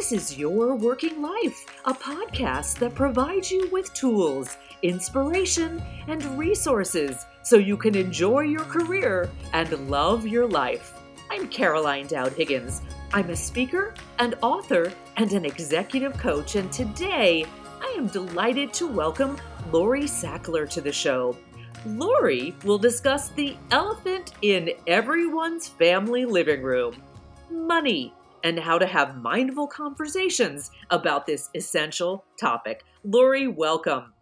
This is Your Working Life, a podcast that provides you with tools, inspiration, and resources so you can enjoy your career and love your life. I'm Caroline Dowd Higgins. I'm a speaker, an author, and an executive coach, and today I am delighted to welcome Lori Sackler to the show. Lori will discuss the elephant in everyone's family living room money and how to have mindful conversations about this essential topic. Lori, welcome.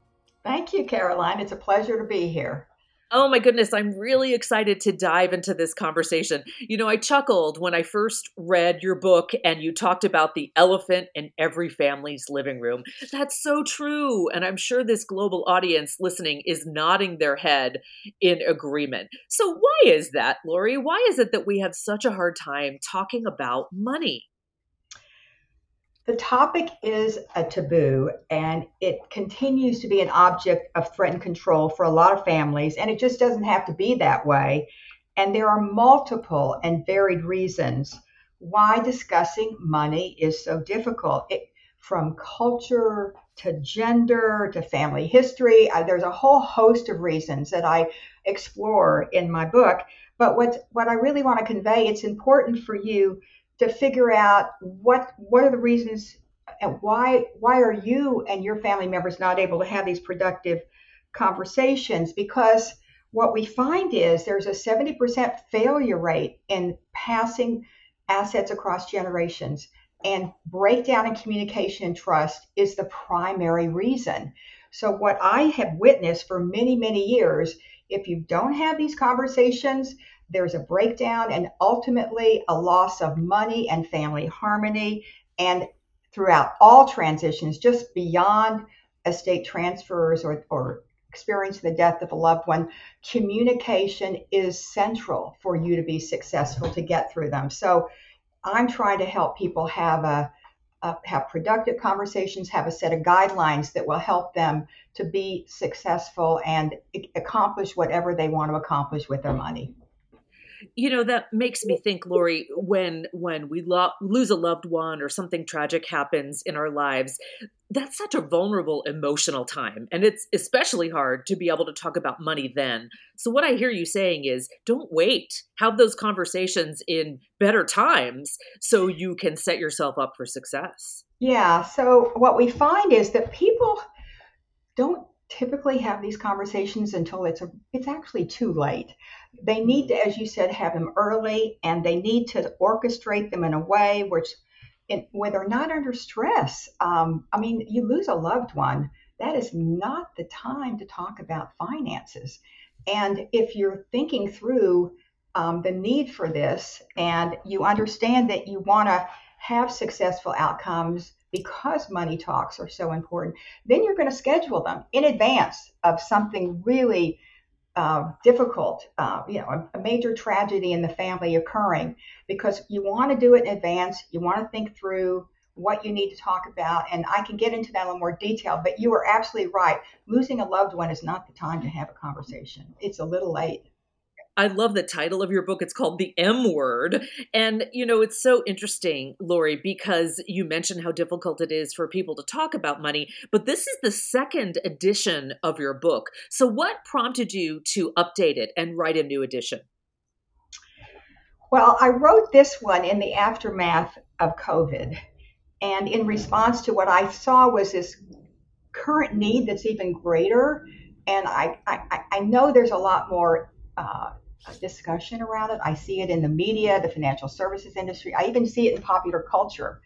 Thank you, Caroline. It's a pleasure to be here. Oh my goodness, I'm really excited to dive into this conversation. You know, I chuckled when I first read your book and you talked about the elephant in every family's living room. That's so true. And I'm sure this global audience listening is nodding their head in agreement. So, why is that, Lori? Why is it that we have such a hard time talking about money? The topic is a taboo and it continues to be an object of threat and control for a lot of families, and it just doesn't have to be that way. And there are multiple and varied reasons why discussing money is so difficult. It, from culture to gender to family history, uh, there's a whole host of reasons that I explore in my book. But what, what I really want to convey, it's important for you to figure out what what are the reasons and why why are you and your family members not able to have these productive conversations? Because what we find is there's a 70% failure rate in passing assets across generations. And breakdown in communication and trust is the primary reason. So what i have witnessed for many many years if you don't have these conversations there's a breakdown and ultimately a loss of money and family harmony. And throughout all transitions, just beyond estate transfers or, or the death of a loved one, communication is central for you to be successful to get through them. So I'm trying to help people have a uh, have productive conversations, have a set of guidelines that will help them to be successful and accomplish whatever they want to accomplish with their money you know that makes me think lori when when we lo- lose a loved one or something tragic happens in our lives that's such a vulnerable emotional time and it's especially hard to be able to talk about money then. So what i hear you saying is don't wait. Have those conversations in better times so you can set yourself up for success. Yeah so what we find is that people don't typically have these conversations until it's a, it's actually too late they need to, as you said, have them early and they need to orchestrate them in a way which, in, when they're not under stress. Um, I mean, you lose a loved one, that is not the time to talk about finances. And if you're thinking through um, the need for this and you understand that you want to have successful outcomes because money talks are so important, then you're going to schedule them in advance of something really uh, difficult, uh, you know, a, a, major tragedy in the family occurring because you want to do it in advance. You want to think through what you need to talk about. And I can get into that in a little more detail, but you are absolutely right. Losing a loved one is not the time to have a conversation, it's a little late. I love the title of your book. It's called The M Word. And, you know, it's so interesting, Lori, because you mentioned how difficult it is for people to talk about money, but this is the second edition of your book. So, what prompted you to update it and write a new edition? Well, I wrote this one in the aftermath of COVID. And in response to what I saw was this current need that's even greater. And I, I, I know there's a lot more uh, discussion around it. I see it in the media, the financial services industry. I even see it in popular culture.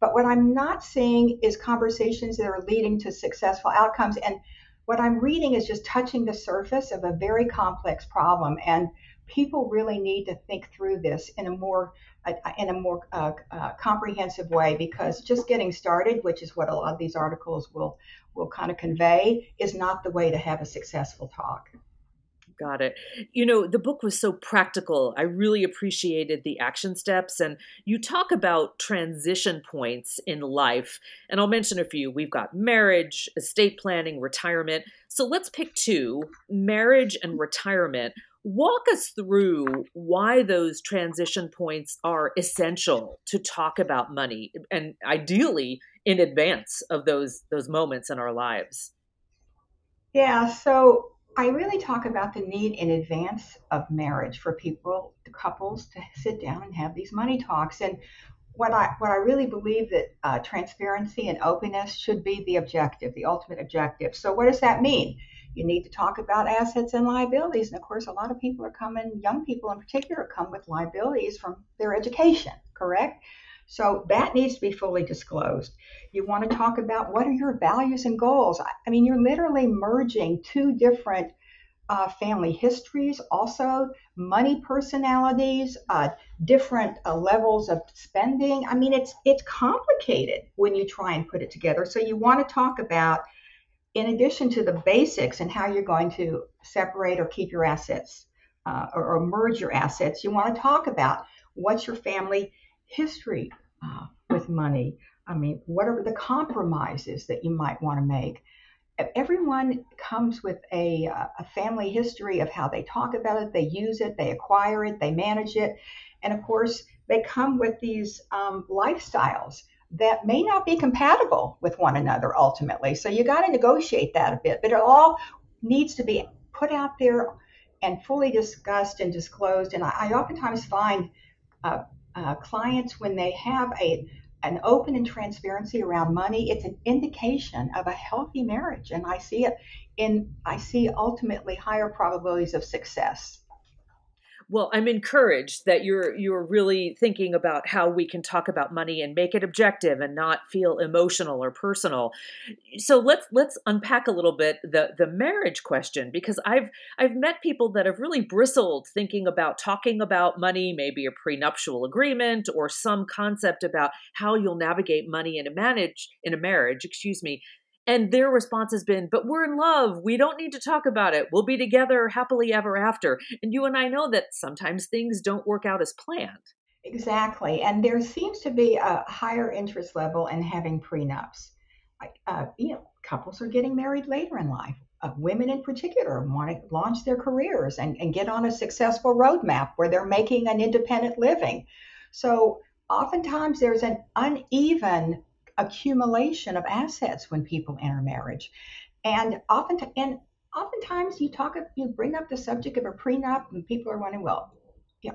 But what I'm not seeing is conversations that are leading to successful outcomes. And what I'm reading is just touching the surface of a very complex problem. And people really need to think through this in a more uh, in a more uh, uh, comprehensive way because just getting started, which is what a lot of these articles will will kind of convey, is not the way to have a successful talk. Got it. You know, the book was so practical. I really appreciated the action steps. And you talk about transition points in life. And I'll mention a few. We've got marriage, estate planning, retirement. So let's pick two marriage and retirement. Walk us through why those transition points are essential to talk about money and ideally in advance of those those moments in our lives. Yeah, so I really talk about the need in advance of marriage for people, the couples, to sit down and have these money talks. And what I what I really believe that uh, transparency and openness should be the objective, the ultimate objective. So what does that mean? You need to talk about assets and liabilities. And of course, a lot of people are coming, young people in particular, come with liabilities from their education, correct? So that needs to be fully disclosed. You want to talk about what are your values and goals. I mean, you're literally merging two different uh, family histories, also money personalities, uh, different uh, levels of spending. I mean, it's it's complicated when you try and put it together. So you want to talk about, in addition to the basics and how you're going to separate or keep your assets uh, or, or merge your assets, you want to talk about what's your family history uh, with money. I mean, what are the compromises that you might want to make? Everyone comes with a, uh, a family history of how they talk about it, they use it, they acquire it, they manage it. And of course, they come with these um, lifestyles that may not be compatible with one another ultimately. So you got to negotiate that a bit, but it all needs to be put out there and fully discussed and disclosed. And I, I oftentimes find uh, uh, clients when they have a an open and transparency around money it's an indication of a healthy marriage. And i see it in i see ultimately higher probabilities of success well i'm encouraged that you're you're really thinking about how we can talk about money and make it objective and not feel emotional or personal. So let's let's unpack a little bit the the marriage question because i've i've met people that have really bristled thinking about talking about money maybe a prenuptial agreement or some concept about how you'll navigate money in a manage in a marriage excuse me and their response has been, but we're in love. We don't need to talk about it. We'll be together happily ever after. And you and I know that sometimes things don't work out as planned. Exactly. And there seems to be a higher interest level in having prenups. Uh, you know, couples are getting married later in life. Uh, women in particular want to launch their careers and, and get on a successful roadmap where they're making an independent living. So oftentimes there's an uneven accumulation of assets when people enter marriage. And often and oftentimes you talk you bring up the subject of a prenup and people are wondering, well,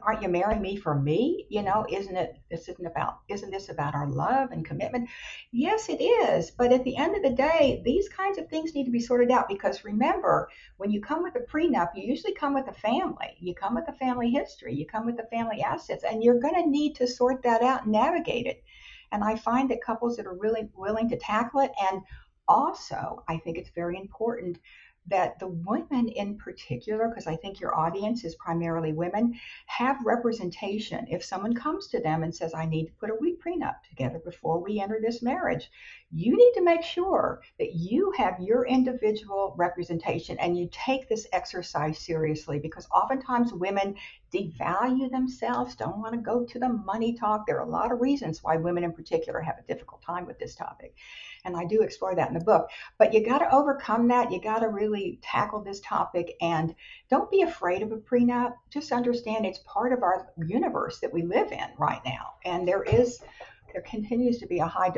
aren't you marrying me for me? You know, isn't it this isn't about isn't this about our love and commitment? Yes, it is. But at the end of the day, these kinds of things need to be sorted out because remember, when you come with a prenup, you usually come with a family. You come with a family history, you come with the family assets, and you're gonna need to sort that out and navigate it. And I find that couples that are really willing to tackle it, and also I think it's very important that the women in particular, because I think your audience is primarily women, have representation. If someone comes to them and says, I need to put a week prenup together before we enter this marriage, you need to make sure that you have your individual representation and you take this exercise seriously because oftentimes women devalue themselves, don't want to go to the money talk. There are a lot of reasons why women in particular have a difficult time with this topic and I do explore that in the book. But you got to overcome that. You got to really tackle this topic and don't be afraid of a prenup. Just understand it's part of our universe that we live in right now. And there is there continues to be a high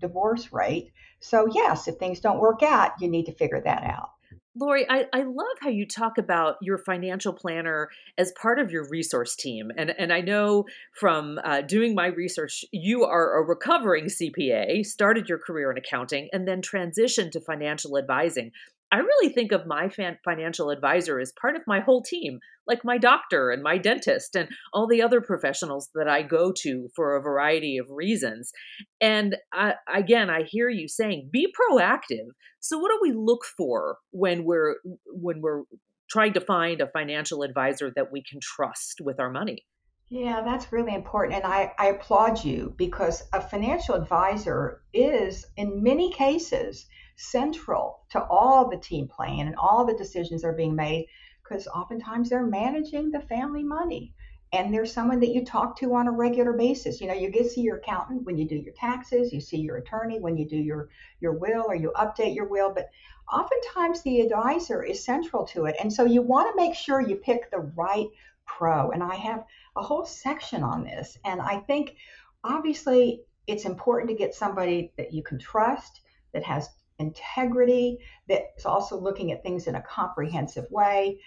divorce rate. So yes, if things don't work out, you need to figure that out. Lori, I, I love how you talk about your financial planner as part of your resource team. And, and I know from uh, doing my research, you are a recovering CPA, started your career in accounting, and then transitioned to financial advising. I really think of my fan- financial advisor as part of my whole team, like my doctor and my dentist and all the other professionals that I go to for a variety of reasons. And I, again, I hear you saying be proactive. So what do we look for when we're when we're trying to find a financial advisor that we can trust with our money? Yeah, that's really important. And I, I applaud you because a financial advisor is, in many cases, central to all the team plan and all the decisions are being made because oftentimes they're managing the family money. and there's someone that you talk to on a regular basis. You know, you get to see your accountant when you do your taxes, you see your attorney when you do your your will or you update your will, but oftentimes the advisor is central to it. And so you want to make sure you pick the right pro. And I have a whole section on this. And I think obviously it's important to get somebody that you can trust, that has integrity, that's also looking at things in a comprehensive way.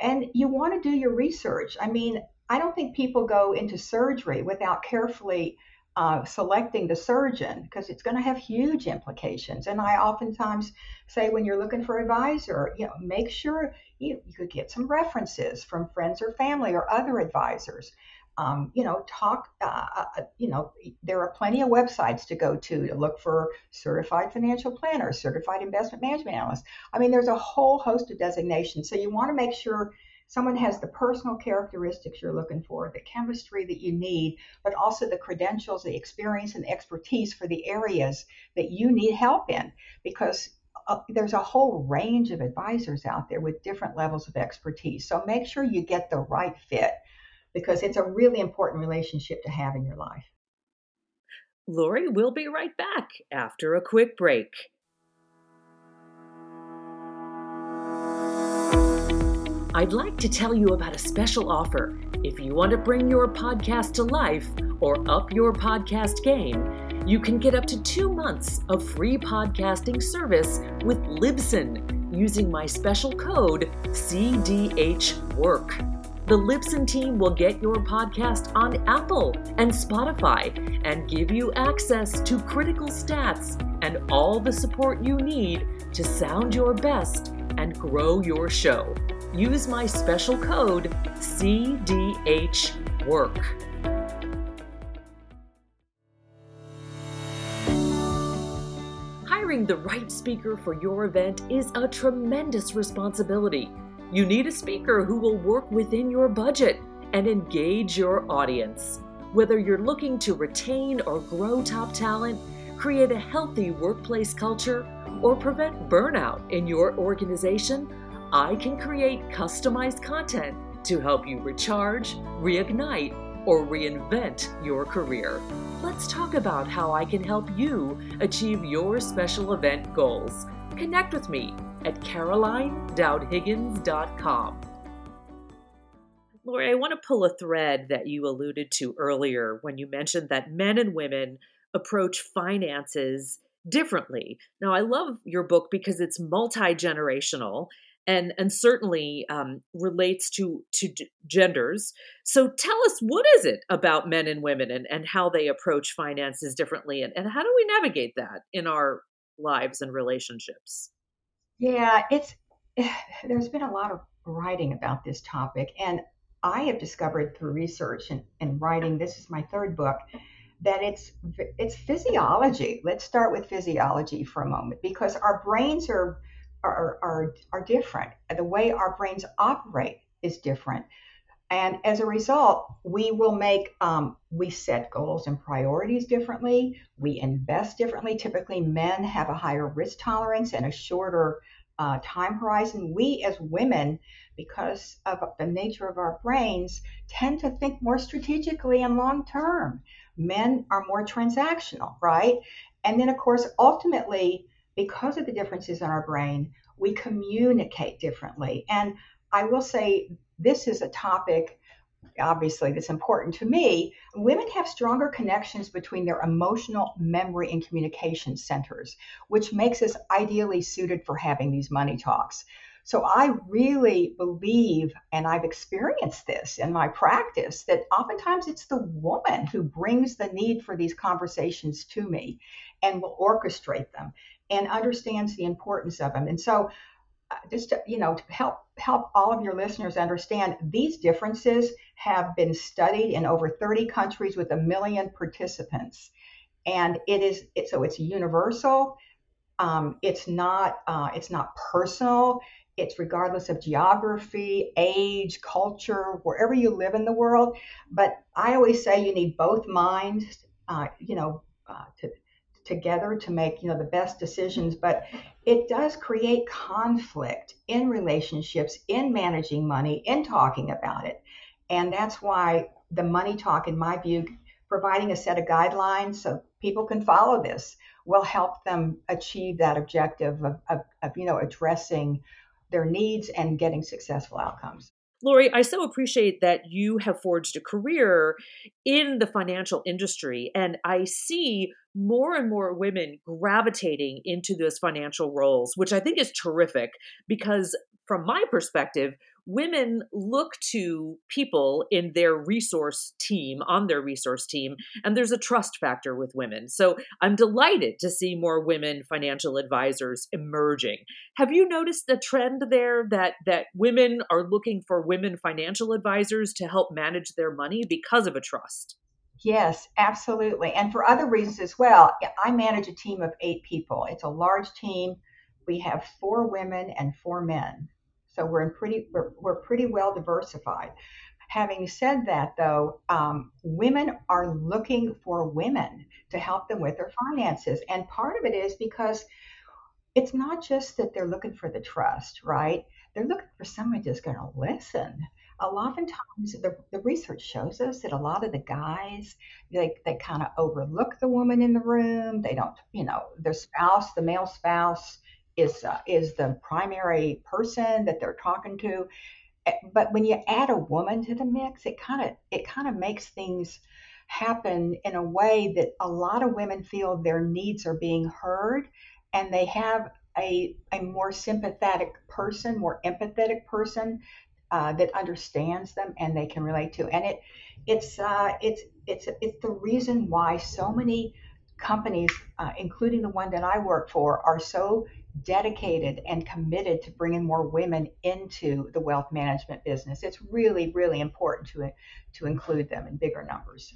And you want to do your research. I mean, I don't think people go into surgery without carefully uh, selecting the surgeon because it's going to have huge implications. And I oftentimes say when you're looking for advisor, you know, make sure you, you could get some references from friends or family or other advisors. Um, you know, talk, uh, uh, you know, there are plenty of websites to go to to look for certified financial planners, certified investment management analysts. I mean, there's a whole host of designations. So you want to make sure someone has the personal characteristics you're looking for, the chemistry that you need, but also the credentials, the experience, and the expertise for the areas that you need help in. Because uh, there's a whole range of advisors out there with different levels of expertise. So make sure you get the right fit because it's a really important relationship to have in your life. Lori will be right back after a quick break. I'd like to tell you about a special offer. If you want to bring your podcast to life or up your podcast game, you can get up to two months of free podcasting service with Libsyn using my special code CDHWORK. The Libsyn team will get your podcast on Apple and Spotify and give you access to critical stats and all the support you need to sound your best and grow your show use my special code CDHWORK. Hiring the right speaker for your event is a tremendous responsibility. You need a speaker who will work within your budget and engage your audience. Whether you're looking to retain or grow top talent, create a healthy workplace culture, or prevent burnout in your organization, I can create customized content to help you recharge, reignite, or reinvent your career. Let's talk about how I can help you achieve your special event goals. Connect with me at carolinedowdhiggins.com. Lori, I want to pull a thread that you alluded to earlier when you mentioned that men and women approach finances differently. Now, I love your book because it's multi generational and and certainly um, relates to to genders. So tell us what is it about men and women and, and how they approach finances differently and, and how do we navigate that in our lives and relationships? Yeah, it's there's been a lot of writing about this topic and I have discovered through research and, and writing, this is my third book, that it's it's physiology. Let's start with physiology for a moment because our brains are are, are, are different. The way our brains operate is different. And as a result, we will make, um, we set goals and priorities differently. We invest differently. Typically, men have a higher risk tolerance and a shorter uh, time horizon. We, as women, because of the nature of our brains, tend to think more strategically and long term. Men are more transactional, right? And then, of course, ultimately, because of the differences in our brain, we communicate differently. And I will say this is a topic obviously that's important to me women have stronger connections between their emotional memory and communication centers which makes us ideally suited for having these money talks so i really believe and i've experienced this in my practice that oftentimes it's the woman who brings the need for these conversations to me and will orchestrate them and understands the importance of them. And so, just to, you know, to help help all of your listeners understand, these differences have been studied in over 30 countries with a million participants, and it is it, so it's universal. Um, it's not uh, it's not personal. It's regardless of geography, age, culture, wherever you live in the world. But I always say you need both minds, uh, you know, uh, to together to make you know the best decisions but it does create conflict in relationships in managing money in talking about it And that's why the money talk, in my view, providing a set of guidelines so people can follow this will help them achieve that objective of, of, of you know addressing their needs and getting successful outcomes. Lori, I so appreciate that you have forged a career in the financial industry, and I see more and more women gravitating into those financial roles, which I think is terrific because, from my perspective, women look to people in their resource team, on their resource team, and there's a trust factor with women. So I'm delighted to see more women financial advisors emerging. Have you noticed the trend there that that women are looking for women financial advisors to help manage their money because of a trust? Yes, absolutely. And for other reasons as well. I manage a team of 8 people. It's a large team. We have 4 women and 4 men. So we're pretty we're, we're pretty well diversified. Having said that, though, um, women are looking for women to help them with their finances, and part of it is because it's not just that they're looking for the trust, right? They're looking for somebody that's going to listen. A lot of times, the, the research shows us that a lot of the guys they they kind of overlook the woman in the room. They don't, you know, their spouse, the male spouse is uh, is the primary person that they're talking to. But when you add a woman to the mix, it kind of it kind of makes things happen in a way that a lot of women feel their needs are being heard and they have a, a more sympathetic person, more empathetic person uh, that understands them and they can relate to. And it it's uh, it's it's it's the reason why so many companies, uh, including the one that I work for, are so dedicated and committed to bringing more women into the wealth management business. It's really, really important to, to include them in bigger numbers.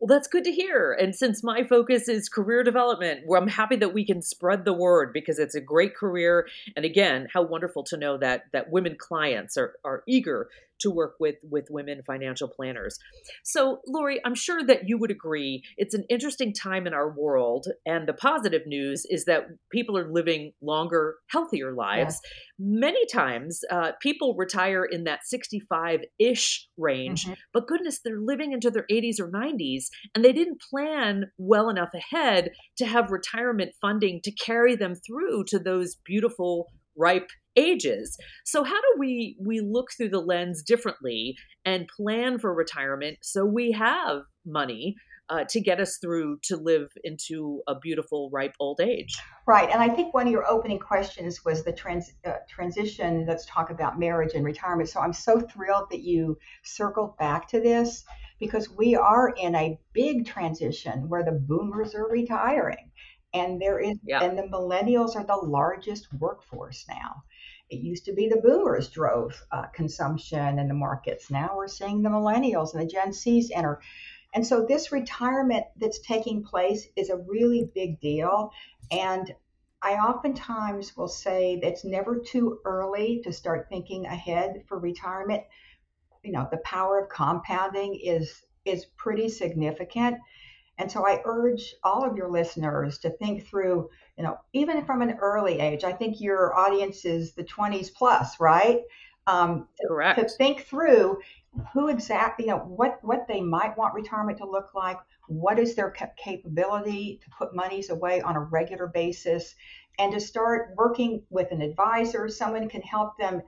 Well, that's good to hear. And since my focus is career development, well, I'm happy that we can spread the word because it's a great career. And again, how wonderful to know that that women clients are, are eager to work with with women financial planners. So, Lori, I'm sure that you would agree it's an interesting time in our world, and the positive news is that people are living longer, healthier lives. Yeah. Many times, uh, people retire in that 65 ish range, mm-hmm. but goodness, they're living into their 80s or 90s, and they didn't plan well enough ahead to have retirement funding to carry them through to those beautiful ripe ages. So how do we we look through the lens differently and plan for retirement so we have money uh, to get us through to live into a beautiful ripe old age? Right, and I think one of your opening questions was the trans, uh, transition. Let's talk about marriage and retirement. So I'm so thrilled that you circled back to this because we are in a big transition where the boomers are retiring and there is yeah. and the millennials are the largest workforce now it used to be the boomers drove uh, consumption in the markets. Now we're seeing the millennials and the gen z's enter. And so this retirement that's taking place is a really big deal. And i oftentimes will say that it's never too early to start thinking ahead for retirement. You know the power of compounding is is pretty significant and so I urge all of your listeners to think through, you know, even from an early age. I think your audience is the 20s plus, right? Um, Correct. To think through who exactly, you know, what what they might want retirement to look like. What is their capability to put monies away on a regular basis, and to start working with an advisor, someone can help them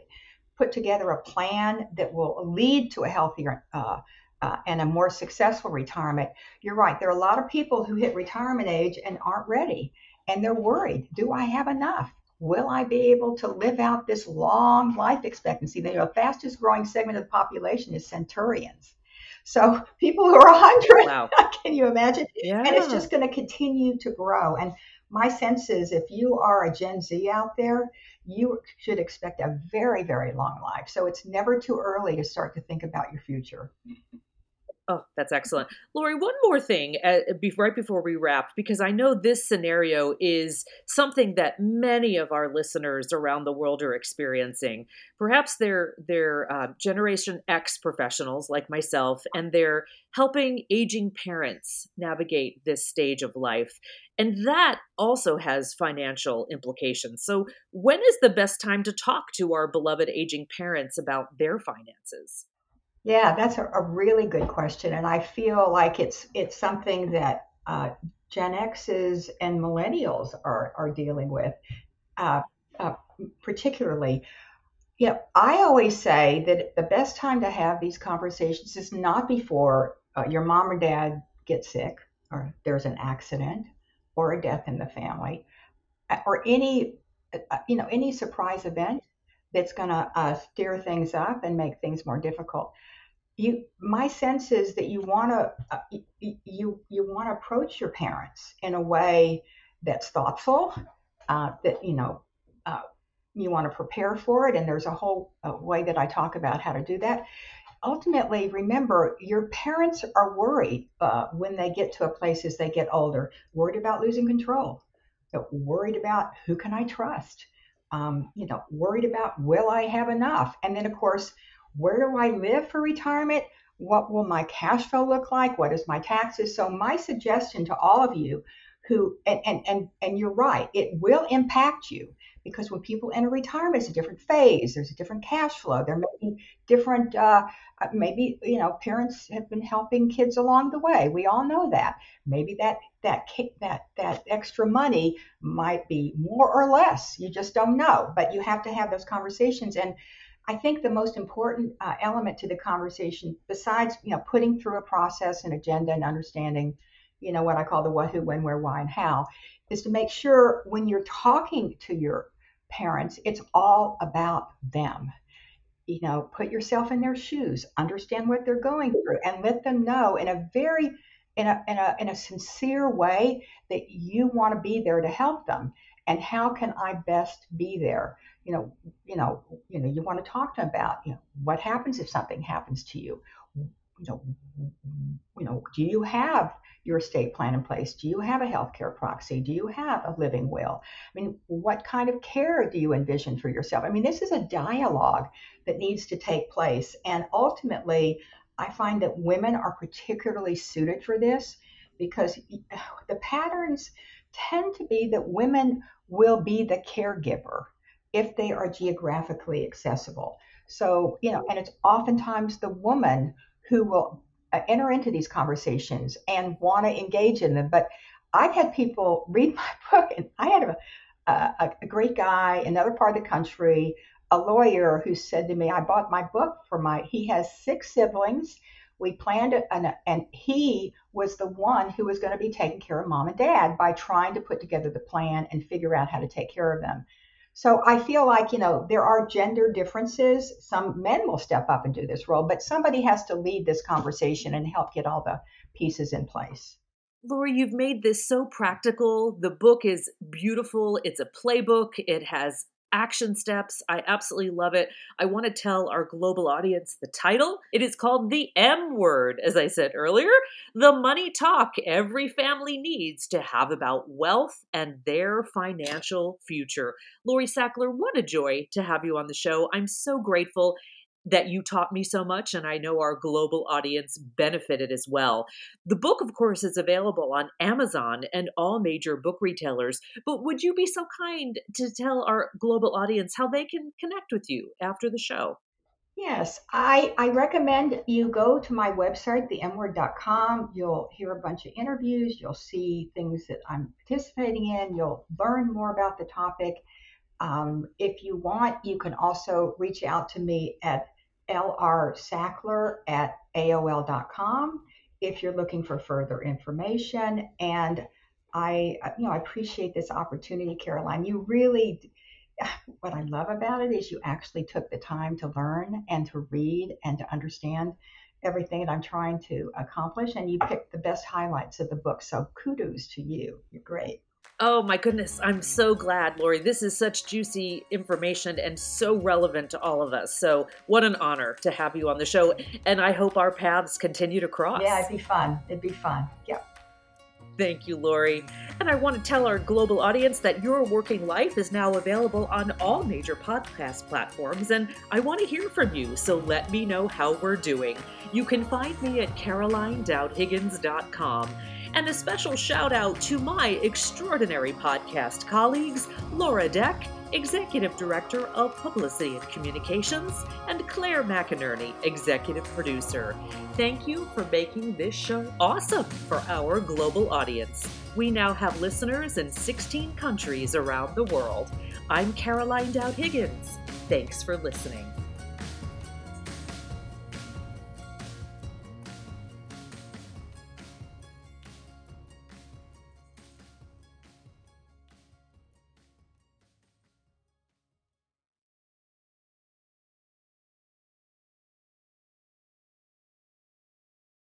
put together a plan that will lead to a healthier uh, uh, and a more successful retirement, you're right. There are a lot of people who hit retirement age and aren't ready, and they're worried. Do I have enough? Will I be able to live out this long life expectancy? The you know, fastest growing segment of the population is centurions. So people who are 100, wow. can you imagine? Yeah. And it's just going to continue to grow. And my sense is if you are a Gen Z out there, you should expect a very, very long life. So it's never too early to start to think about your future. Oh, that's excellent. Lori, one more thing uh, right before we wrap, because I know this scenario is something that many of our listeners around the world are experiencing. Perhaps they're, they're uh, Generation X professionals like myself, and they're helping aging parents navigate this stage of life. And that also has financial implications. So, when is the best time to talk to our beloved aging parents about their finances? Yeah, that's a, a really good question, and I feel like it's it's something that uh, Gen X's and millennials are are dealing with, uh, uh, particularly. Yeah, I always say that the best time to have these conversations is not before uh, your mom or dad get sick, or there's an accident, or a death in the family, uh, or any uh, you know any surprise event that's going to uh, stir things up and make things more difficult. You my sense is that you want to uh, you you want to approach your parents in a way that's thoughtful uh, that you know uh, you want to prepare for it and there's a whole uh, way that i talk about how to do that. Ultimately remember your parents are worried uh, when they get to a place as they get older worried about losing control worried about who can i trust um, you know worried about will i have enough and then of course where do I live for retirement? What will my cash flow look like? What is my taxes? So my suggestion to all of you who and and and, and you're right, it will impact you because when people enter retirement, it's a different phase. There's a different cash flow. There may be different, uh, uh maybe you know, parents have been helping kids along the way. We all know that. Maybe that that that that extra money might be more or less. You just don't know. But you have to have those conversations. And I think the most important uh, element to the conversation, besides you know putting through a process and agenda and understanding, you know what I call the what, who, when, where, why, and how, is to make sure when you're talking to your parents, it's all about them. You know, put yourself in their shoes, understand what they're going through, and let them know in a very in a, in a, in a sincere way that you want to be there to help them and how can i best be there you know, you know, you know, you want to talk to them about, you know, what happens if something happens to you? You know, you know, do you have your estate plan in place? Do you have a healthcare proxy? Do you have a living will? I mean, what kind of care do you envision for yourself? I mean, this is a dialogue that needs to take place. And ultimately, I find that women are particularly suited for this because the patterns tend to be that women will be the caregiver if they are geographically accessible. So, you know, and it's oftentimes the woman who will uh, enter into these conversations and want to engage in them. But I've had people read my book, and I had a, a, a great guy, another part of the country, a lawyer who said to me, I bought my book for my, he has six siblings. We planned it, and, and he was the one who was going to be taking care of mom and dad by trying to put together the plan and figure out how to take care of them. So I feel like, you know, there are gender differences. Some men will step up and do this role, but somebody has to lead this conversation and help get all the pieces in place. Lori, you've made this so practical. The book is beautiful. It's a playbook. It has action steps. I absolutely love it. I want to tell our global audience the title. It is called The M Word, as I said earlier the money talk every family needs to have about wealth and their financial future. Lori Sackler, what a joy to have you on the show. I'm so grateful that you taught me so much, and I know our global audience benefited as well. The book, of course, is available on Amazon and all major book retailers. But would you be so kind to tell our global audience how they can connect with you after the show? Yes, I, I recommend you go to my website, themword.com. You'll hear a bunch of interviews. You'll see things that I'm participating in. You'll learn more about the topic. Um, if you want, you can also reach out to me at lrsackler at aol.com if you're looking for further information. And I, you know, I appreciate this opportunity, Caroline. You really, what I love about it is you actually took the time to learn and to read and to understand everything that I'm trying to accomplish. And you picked the best highlights of the book. So kudos to you. You're great. Oh my goodness, I'm so glad, Lori. This is such juicy information and so relevant to all of us. So, what an honor to have you on the show. And I hope our paths continue to cross. Yeah, it'd be fun. It'd be fun. Yep. Thank you, Lori. And I want to tell our global audience that Your Working Life is now available on all major podcast platforms, and I want to hear from you, so let me know how we're doing. You can find me at carolinedowdhiggins.com. And a special shout out to my extraordinary podcast colleagues, Laura Deck Executive Director of Publicity and Communications, and Claire McInerney, Executive Producer. Thank you for making this show awesome for our global audience. We now have listeners in 16 countries around the world. I'm Caroline Dowd Higgins. Thanks for listening.